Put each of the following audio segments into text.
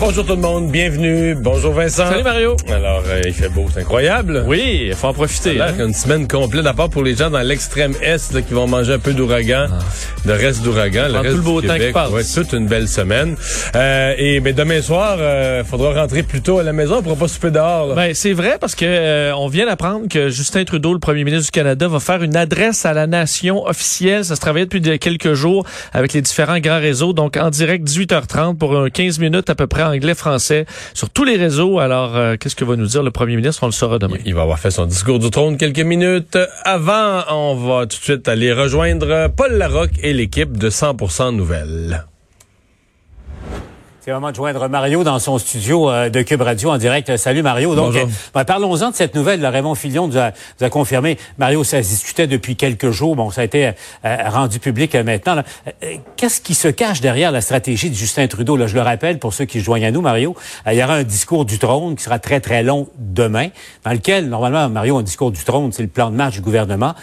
Bonjour tout le monde, bienvenue. Bonjour Vincent. Salut Mario. Alors, euh, il fait beau, c'est incroyable. Oui, il faut en profiter. Hein. une semaine complète, à part pour les gens dans l'extrême est là, qui vont manger un peu d'ouragan, de reste d'ouragan, le reste tout le beau du temps qui Québec, passe. ouais, toute une belle semaine. Euh, et mais demain soir, euh, faudra rentrer plus tôt à la maison, on pourra pas souper dehors. Là. Ben, c'est vrai parce que euh, on vient d'apprendre que Justin Trudeau, le premier ministre du Canada, va faire une adresse à la nation officielle. Ça se travaille depuis de- quelques jours avec les différents grands réseaux. Donc, en direct, 18h30 pour un 15 minutes à peu près anglais-français sur tous les réseaux. Alors, euh, qu'est-ce que va nous dire le premier ministre? On le saura demain. Il va avoir fait son discours du trône quelques minutes. Avant, on va tout de suite aller rejoindre Paul Larocque et l'équipe de 100% Nouvelles. C'est le moment de joindre Mario dans son studio euh, de Cube Radio en direct. Salut Mario. Donc, euh, ben, parlons-en de cette nouvelle. Le Raymond Filion nous a, nous a confirmé. Mario, ça se discutait depuis quelques jours. Bon, ça a été euh, rendu public euh, maintenant. là. Qu'est-ce qui se cache derrière la stratégie de Justin Trudeau? Là, je le rappelle pour ceux qui se joignent à nous, Mario. il y aura un discours du trône qui sera très, très long demain, dans lequel, normalement, Mario, un discours du trône, c'est le plan de marche du gouvernement.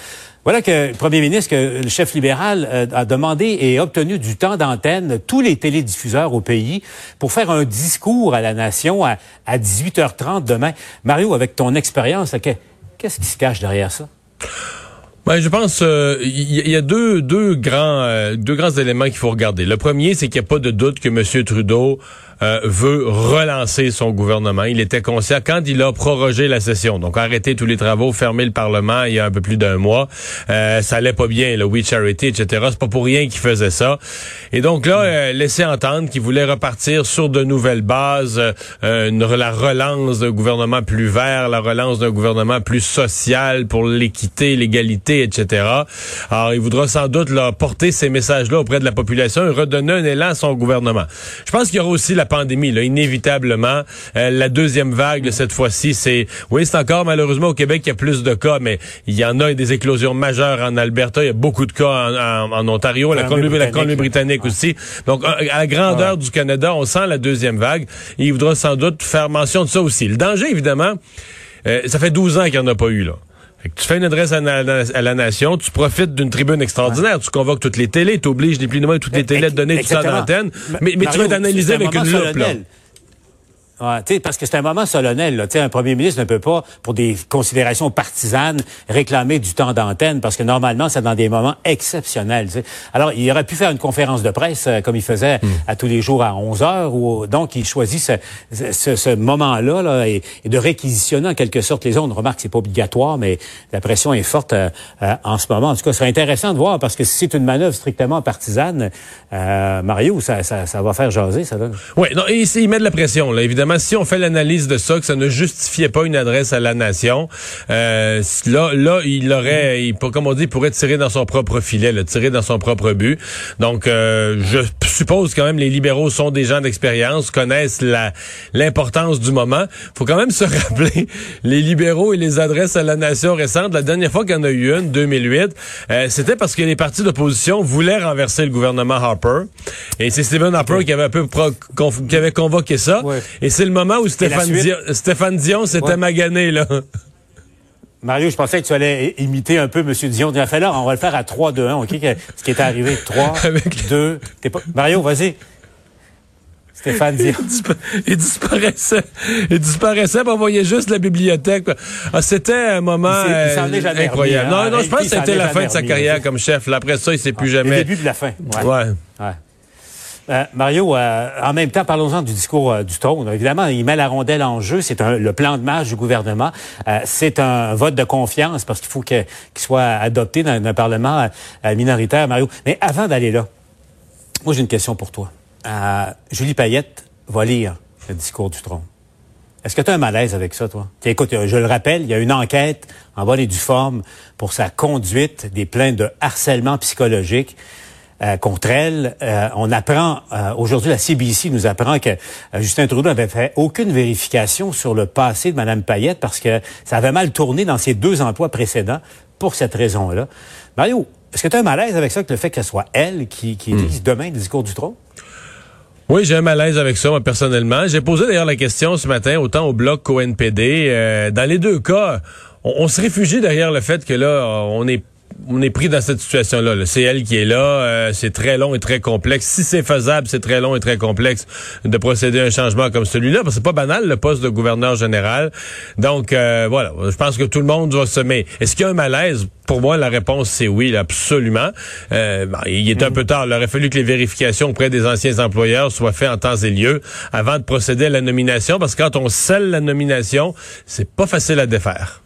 Voilà que le premier ministre, le chef libéral euh, a demandé et obtenu du temps d'antenne tous les télédiffuseurs au pays pour faire un discours à la nation à, à 18h30 demain. Mario, avec ton expérience, qu'est-ce qui se cache derrière ça? Ben, je pense euh, il y, y a deux deux grands euh, deux grands éléments qu'il faut regarder. Le premier, c'est qu'il n'y a pas de doute que M. Trudeau euh, veut relancer son gouvernement. Il était conscient quand il a prorogé la session, donc arrêter tous les travaux, fermer le Parlement il y a un peu plus d'un mois. Euh, ça allait pas bien, le We Charity, etc. C'est pas pour rien qu'il faisait ça. Et donc là, euh, laisser entendre qu'il voulait repartir sur de nouvelles bases, euh, une, la relance d'un gouvernement plus vert, la relance d'un gouvernement plus social pour l'équité, l'égalité, etc. Alors, il voudra sans doute là, porter ces messages-là auprès de la population et redonner un élan à son gouvernement. Je pense qu'il y aura aussi la pandémie, là, inévitablement. Euh, la deuxième vague, cette fois-ci, c'est... Oui, c'est encore malheureusement au Québec qu'il y a plus de cas, mais il y en a des éclosions majeures en Alberta. Il y a beaucoup de cas en, en- en Ontario, la Colombie-Britannique, Colombie- Colombie-Britannique aussi. Donc, à à la grandeur du Canada, on sent la deuxième vague. Et il voudra sans doute faire mention de ça aussi. Le danger, évidemment, euh, ça fait 12 ans qu'il n'y en a pas eu, là. Tu fais une adresse à, na- à la nation, tu profites d'une tribune extraordinaire, tu convoques toutes les télés, tu obliges les plus nombreux toutes les télés à te donner du temps d'antenne, Ma- mais, mais tu vas t'analyser avec une loupe, là. Ouais, parce que c'est un moment solennel. Là. Un premier ministre ne peut pas, pour des considérations partisanes, réclamer du temps d'antenne, parce que normalement, c'est dans des moments exceptionnels. Alors, il aurait pu faire une conférence de presse, euh, comme il faisait Hmm. à tous les jours à 11 heures, ou donc il choisit ce, ce, ce moment-là là, et, et de réquisitionner en quelque sorte les zones. Remarque, c'est pas obligatoire, mais la pression est forte euh, euh, en ce moment. En tout cas, ce serait intéressant de voir, parce que si c'est une manœuvre strictement partisane, euh, Mario, ça, ça, ça va faire jaser, ça donne. Oui, non, il, il met de la pression. Là. Évidemment, si on fait l'analyse de ça, que ça ne justifiait pas une adresse à la nation, euh, là, là, il aurait, il, comme on dit, il pourrait tirer dans son propre filet, là, tirer dans son propre but. Donc, euh, je suppose quand même les libéraux sont des gens d'expérience, connaissent la l'importance du moment. faut quand même se rappeler les libéraux et les adresses à la nation récentes. La dernière fois qu'il y en a eu une, 2008, euh, c'était parce que les partis d'opposition voulaient renverser le gouvernement Harper. Et c'est Stephen Harper qui avait un peu pro- qui avait convoqué ça. Ouais. Et c'est le moment où Stéphane? Dion, Stéphane Dion s'était Ouais. magané, là. Mario, je pensais que tu allais imiter un peu M. Dion. Tu fait là, on va le faire à 3, 2, 1, OK? Ce qui est arrivé, 3, Avec- 2. T'es pas... Mario, vas-y. Stéphane Dion. il disparaissait. Il disparaissait, puis on voyait juste la bibliothèque. Ah, c'était un moment Il il euh, jamais incroyable. remis, hein. non, non, je pense que c'était la fin de sa carrière comme chef. Après ça, il s'est plus Le jamais... début de la fin. Ouais. Ouais. Ouais. Euh, Mario, euh, en même temps, parlons-en du discours euh, du trône. Évidemment, il met la rondelle en jeu. C'est le plan de marche du gouvernement. c'est un vote de confiance parce qu'il faut qu'il soit adopté dans un Parlement minoritaire, Mario. Mais avant d'aller là, moi, j'ai une question pour toi. Julie Payette va lire le discours du trône. Est-ce que tu as un malaise avec ça, toi? Écoute, je le rappelle, il y a une enquête en bonne et due forme pour sa conduite des plaintes de harcèlement psychologique. Euh, contre elle. Euh, on apprend euh, aujourd'hui la CBC nous apprend que Justin Trudeau n'avait fait aucune vérification sur le passé de Mme Payette parce que ça avait mal tourné dans ses deux emplois précédents pour cette raison-là. Mario, est-ce que tu as un malaise avec ça que le fait que ce soit elle qui, qui hmm. demain le discours du trône? Oui, j'ai un malaise avec ça, moi, personnellement. J'ai posé d'ailleurs la question ce matin, autant au Bloc qu'au NPD. dans les deux cas, on, on, se réfugie derrière le fait que là, on est on est pris dans cette situation-là. C'est elle qui est là. Euh, c'est très long et très complexe. Si c'est faisable, c'est très long et très complexe de procéder à un changement comme celui-là. Parce que c'est pas banal le poste de gouverneur général. Donc euh, voilà, je pense que tout le monde doit se mettre. Est-ce qu'il y a un malaise? Pour moi, la réponse c'est oui, absolument. Euh, il est un mm. peu tard. Il aurait fallu que les vérifications auprès des anciens employeurs soient faites en temps et lieu avant de procéder à la nomination. Parce que quand on scelle la nomination, c'est pas facile à défaire.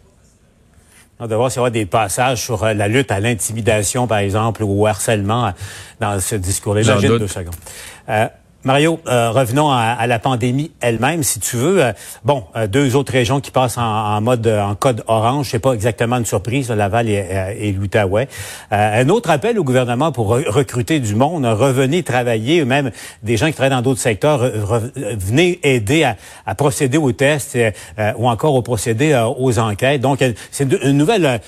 On va voir s'il y aura des passages sur euh, la lutte à l'intimidation, par exemple, ou au harcèlement euh, dans ce discours-là. J'imagine deux secondes. Euh, Mario, euh, revenons à, la pandémie elle-même, si tu veux. Euh, bon, euh, deux autres régions qui passent en, mode en code orange, c'est pas exactement une surprise, Laval et, et l'Outaouais. un autre appel au gouvernement pour recruter du monde, revenez travailler, même des gens qui travaillent dans d'autres secteurs, venez aider à, procéder aux tests ou encore au procéder aux enquêtes. Donc, c'est une, nouvelle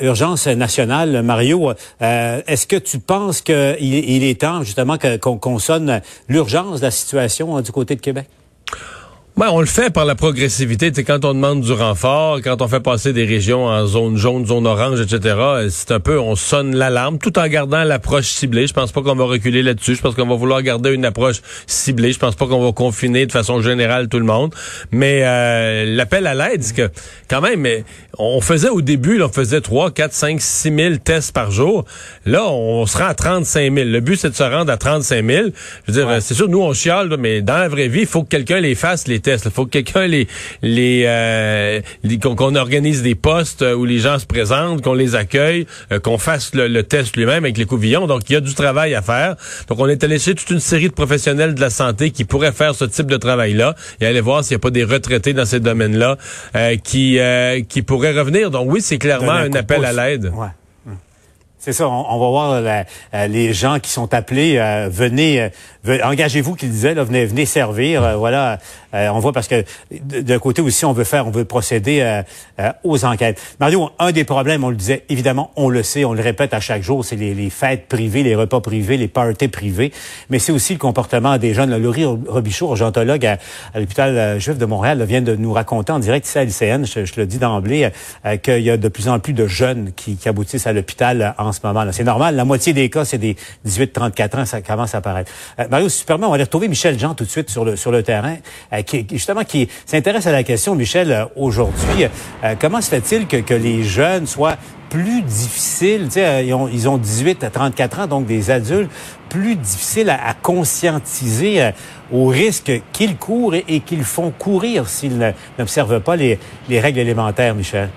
urgence nationale, Mario. Est-ce que tu penses qu'il il est temps justement qu'on sonne l'urgence de la situation hein, du côté de Québec? Ben, on le fait par la progressivité. C'est quand on demande du renfort, quand on fait passer des régions en zone jaune, zone orange, etc. C'est un peu, on sonne l'alarme, tout en gardant l'approche ciblée. Je pense pas qu'on va reculer là-dessus. Je pense qu'on va vouloir garder une approche ciblée. Je pense pas qu'on va confiner de façon générale tout le monde. Mais euh, l'appel à l'aide, c'est que quand même, on faisait au début, on faisait 3, 4, 5, 6 000 tests par jour. Là, on se rend à 35 000. Le but, c'est de se rendre à 35 000. Je veux dire, c'est sûr, nous, on chiale, mais dans la vraie vie, il faut que quelqu'un les fasse, les il faut que quelqu'un les les, euh, qu'on organise des postes où les gens se présentent, qu'on les accueille, euh, qu'on fasse le, test lui-même avec les couvillons. Donc il y a du travail à faire. Donc on est allé chez toute une série de professionnels de la santé qui pourraient faire ce type de travail-là et aller voir s'il n'y a pas des retraités dans ces domaines-là euh, qui qui pourraient revenir. Donc oui, c'est clairement un, appel à l'aide. C'est ça, on, va voir euh, les gens qui sont appelés, euh, venez, euh, engagez-vous, qu'ils disaient, là, venez, venez servir. voilà, on voit parce que d'un côté aussi, on veut faire, on veut procéder aux enquêtes. Mario, un des problèmes, on le disait, évidemment, on le sait, on le répète à chaque jour, c'est les, fêtes privées, les repas privés, les parties privées, mais c'est aussi le comportement des jeunes. Laurie Robichaud, urgentologue à, l'hôpital juif de Montréal, vient de nous raconter en direct ici à LCN, je, le dis d'emblée, qu'il y a de plus en plus de jeunes qui, qui aboutissent à l'hôpital en ce moment. C'est normal. La moitié des cas, c'est des 18-34 ans, ça commence à apparaître. Euh, Mario, si on va aller retrouver Michel Jean tout de suite sur le, sur le terrain, euh, qui, justement, qui s'intéresse à la question, Michel, euh, aujourd'hui. comment se fait-il que, que les jeunes soient plus difficiles, ils ont, ils ont 18 à 34 ans, donc des adultes, plus difficiles à, conscientiser aux risques qu'ils courent et, qu'ils font courir s'ils n'observent pas les, les règles élémentaires, Michel?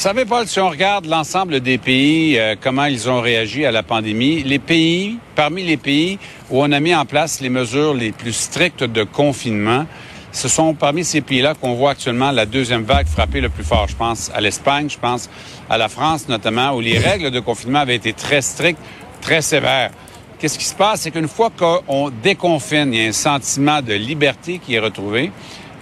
Vous savez, Paul, si on regarde l'ensemble des pays, euh, comment ils ont réagi à la pandémie, les pays, parmi les pays où on a mis en place les mesures les plus strictes de confinement, ce sont parmi ces pays-là qu'on voit actuellement la deuxième vague frapper le plus fort. Je pense à l'Espagne, je pense à la France notamment, où les règles de confinement avaient été très strictes, très sévères. Qu'est-ce qui se passe? C'est qu'une fois qu'on déconfine, il y a un sentiment de liberté qui est retrouvé.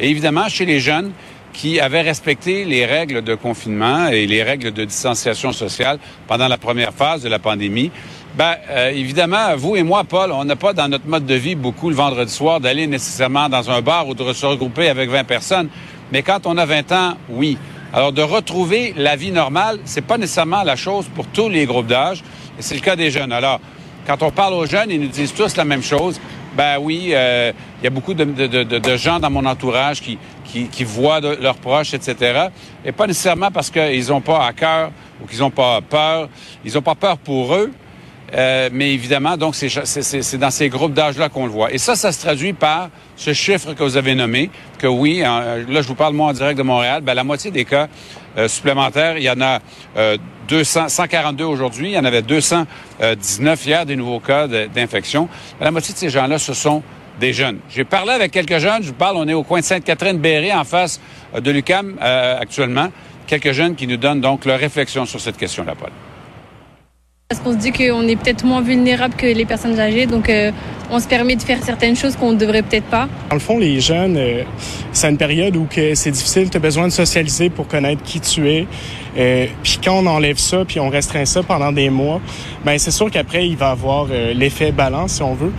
Et évidemment, chez les jeunes, qui avaient respecté les règles de confinement et les règles de distanciation sociale pendant la première phase de la pandémie. Ben, euh, évidemment, vous et moi, Paul, on n'a pas dans notre mode de vie beaucoup le vendredi soir d'aller nécessairement dans un bar ou de se regrouper avec 20 personnes. Mais quand on a 20 ans, oui. Alors, de retrouver la vie normale, c'est pas nécessairement la chose pour tous les groupes d'âge. C'est le cas des jeunes. Alors, quand on parle aux jeunes, ils nous disent tous la même chose. Ben oui, euh, il y a beaucoup de, de, de, gens dans mon entourage qui, qui, voient leurs proches, etc. Et pas nécessairement parce qu'ils n'ont pas à cœur ou qu'ils n'ont pas peur. Ils n'ont pas peur pour eux, Euh, mais évidemment, donc, c'est dans ces groupes d'âge-là qu'on le voit. Et ça, ça se traduit par ce chiffre que vous avez nommé, que oui, en- là, je vous parle, moi, en direct de Montréal, ben, la moitié des cas euh, supplémentaires, il y en a euh, 200, 142 aujourd'hui, il y en avait 219 hier, des nouveaux cas d'infection. Ben, La moitié de ces gens-là, ce sont des jeunes. J'ai parlé avec quelques jeunes, je vous parle, on est au coin de Sainte-Catherine-Béré, en face euh, de l'UCAM actuellement. Quelques jeunes qui nous donnent donc leur réflexion sur cette question-là, Paul. Parce qu'on se dit qu'on est peut-être moins vulnérable que les personnes âgées, donc euh, on se permet de faire certaines choses qu'on ne devrait peut-être pas. Dans le fond, les jeunes, euh, c'est une période où c'est difficile, tu as besoin de socialiser pour connaître qui tu es. Euh, puis quand on enlève ça, puis on restreint ça pendant des mois, ben c'est sûr qu'après, il va avoir euh, l'effet balance, si on veut.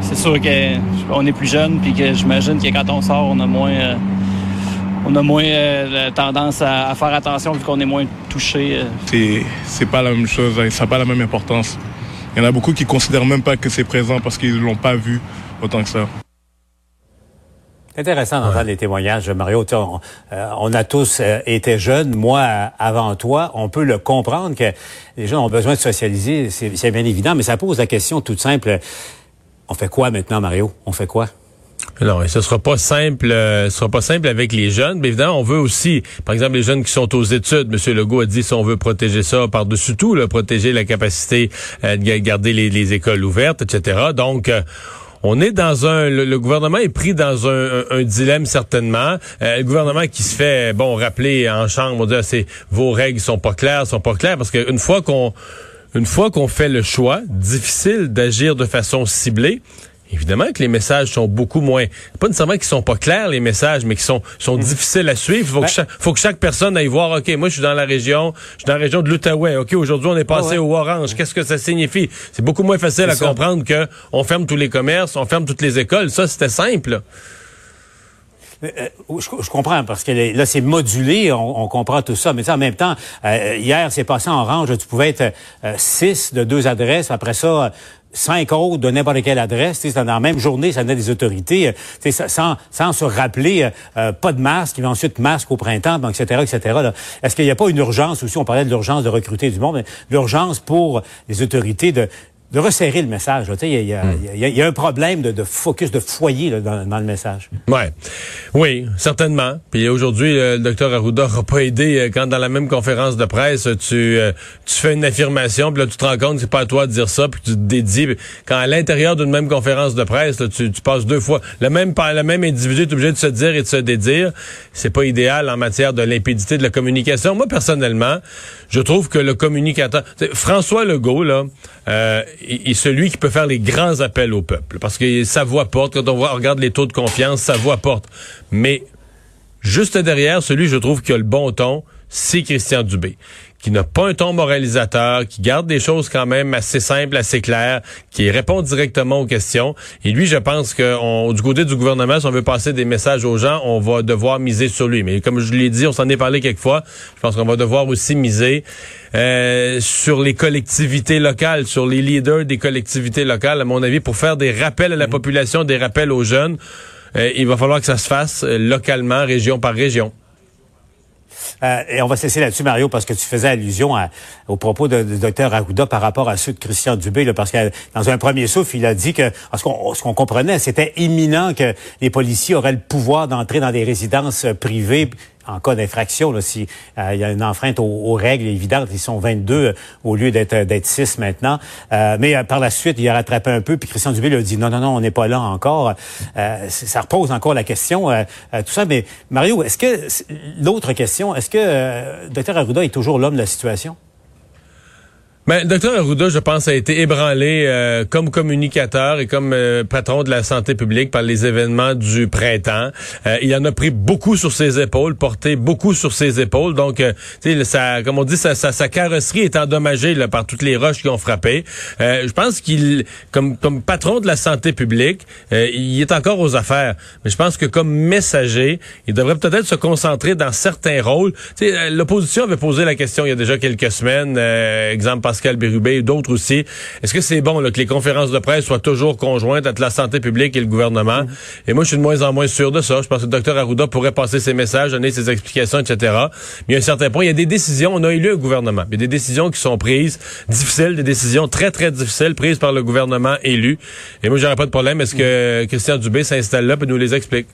C'est sûr qu'on est plus jeune, puis que j'imagine que quand on sort, on a moins, euh, on a moins euh, tendance à, à faire attention vu qu'on est moins touché. euh. c'est c'est pas la même chose, hein, ça n'a pas la même importance. Il y en a beaucoup qui considèrent même pas que c'est présent parce qu'ils l'ont pas vu autant que ça. C'est intéressant d'entendre les témoignages, Mario. Tu sais, On, euh, on a tous euh, été jeunes, moi avant toi. On peut le comprendre que les gens ont besoin de socialiser, c'est c'est bien évident, mais ça pose la question toute simple. On fait quoi maintenant, Mario? On fait quoi? Non, et ce sera pas simple, euh, ce sera pas simple avec les jeunes. Mais évidemment, on veut aussi, par exemple, les jeunes qui sont aux études. Monsieur Legault a dit si on veut protéger ça par-dessus tout, là, protéger la capacité euh, de ga- garder les, les écoles ouvertes, etc. Donc euh, on est dans un, le, le gouvernement est pris dans un, un- dilemme certainement. Euh, le gouvernement qui se fait, bon, rappeler en chambre, on dit, c'est vos règles sont pas claires, sont pas claires, parce qu'une fois qu'on, une fois qu'on fait le choix, difficile d'agir de façon ciblée. Évidemment que les messages sont beaucoup moins, pas nécessairement qu'ils sont pas clairs les messages, mais qui sont sont difficiles à suivre. Faut Ben- que chaque, faut que chaque personne aille voir. Ok, moi je suis dans la région, je suis dans la région de l'Outaouais. Ok, aujourd'hui on est passé Ah ouais. au orange. Qu'est-ce que ça signifie? C'est beaucoup moins facile à ça. comprendre que on ferme tous les commerces, on ferme toutes les écoles. Ça c'était simple. Euh, euh, je, je comprends parce que là c'est modulé, on, on comprend tout ça, mais en même temps, euh, hier c'est passé en orange, tu pouvais être euh, six de deux adresses, après ça euh, cinq autres de n'importe quelle adresse, tu sais, dans la même journée, ça venait des autorités, euh, sans, sans se rappeler, euh, euh, pas de masque, puis ensuite masque au printemps, bon, etc., etc. Est-ce qu'il n'y a pas une urgence aussi, on parlait de l'urgence de recruter du monde, mais l'urgence pour les autorités de de resserrer le message. Il y, y y a un problème de, focus, de foyer dans, le message. Ouais, oui, certainement. Puis aujourd'hui, euh, le docteur Arruda n'aura pas aidé euh, quand dans la même conférence de presse, tu euh, tu fais une affirmation, puis là tu te rends compte que c'est pas à toi de dire ça, puis tu te dédies. Quand à l'intérieur d'une même conférence de presse, là, tu, tu passes deux fois le même le même individu est obligé de se dire et de se dédire. C'est pas idéal en matière de limpidité de la communication. Moi personnellement, je trouve que le communicateur, François Legault là, est celui qui peut faire les grands appels au peuple, parce que sa voix porte. Quand on regarde les taux de confiance, sa voix porte. Mais Juste derrière, celui, je trouve, qui a le bon ton, c'est Christian Dubé, qui n'a pas un ton moralisateur, qui garde des choses quand même assez simples, assez claires, qui répond directement aux questions. Et lui, je pense que on- du côté du gouvernement, si on veut passer des messages aux gens, on va devoir miser sur lui. Mais comme je l'ai dit, on s'en est parlé quelques fois, je pense qu'on va devoir aussi miser euh, sur les collectivités locales, sur les leaders des collectivités locales, à mon avis, pour faire des rappels à la population, des rappels aux jeunes. Euh, il va falloir que ça se fasse euh, localement, région par région. Euh, et on va cesser là-dessus, Mario, parce que tu faisais allusion à, aux propos de- du docteur Arruda par rapport à ceux de Christian Dubé, parce que dans un premier souffle, il a dit que ce qu'on comprenait, c'était imminent que les policiers auraient le pouvoir d'entrer dans des résidences privées en cas d'infraction, là, si euh, il y a une enfreinte aux, règles évidentes, ils sont 22 euh, au lieu d'être euh, d'être 6 maintenant. Euh, mais par la suite, il a rattrapé un peu, puis Christian Dubé lui a dit non, non, non, on n'est pas là encore. Ça repose encore la question, tout ça. Mais Mario, est-ce que l'autre question, est-ce que Dr Arruda est toujours l'homme de la situation? Ben, Dr Arruda, je pense, a été ébranlé euh, comme communicateur et comme euh, patron de la santé publique par les événements du printemps. Euh, il en a pris beaucoup sur ses épaules, porté beaucoup sur ses épaules. Donc, euh, ça, comme on dit, sa, sa, sa carrosserie est endommagée là, par toutes les roches qui ont frappé. Euh, je pense qu'il, comme, comme patron de la santé publique, euh, il est encore aux affaires. Mais je pense que comme messager, il devrait peut-être se concentrer dans certains rôles. L'opposition avait posé la question il y a déjà quelques semaines, exemple Pascal Bérubé et d'autres aussi. Est-ce que c'est bon là, que les conférences de presse soient toujours conjointes entre la santé publique et le gouvernement? Mm-hmm. Et moi, je suis de moins en moins sûr de ça. Je pense que le docteur Arruda pourrait passer ses messages, donner ses explications, etc. Mais a un certain point, il y a des décisions, on a élu un gouvernement. Il y a des décisions qui sont prises, difficiles, des décisions très, très difficiles, prises par le gouvernement élu. Et moi, j'aurais pas de problème. Est-ce que Christian Dubé s'installe là et nous les explique?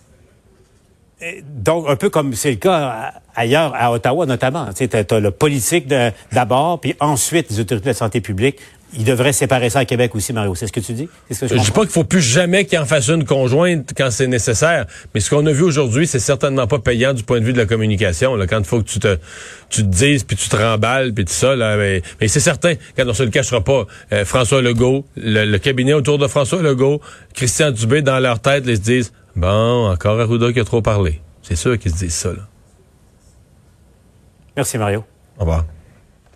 Et Donc, un peu comme c'est le cas ailleurs, à Ottawa notamment. Tu sais, as, le politique d'abord, puis ensuite les autorités de la santé publique. Ils devraient séparer ça à Québec aussi, Mario. C'est ce que tu dis? C'est ce que je Je dis comprends? pas qu'il faut plus jamais qu'il en fasse une conjointe quand c'est nécessaire, mais ce qu'on a vu aujourd'hui, c'est certainement pas payant du point de vue de la communication. Là, quand il faut que tu te, tu te dises, puis tu te remballes, puis tout ça. Là, mais mais c'est certain, quand on se le cachera pas, euh, François Legault, le, le cabinet autour de François Legault, Christian Dubé, dans leur tête, ils se disent, bon, encore Arruda qui a trop parlé. C'est sûr qu'ils se disent ça. Là. Merci, Mario. Au revoir.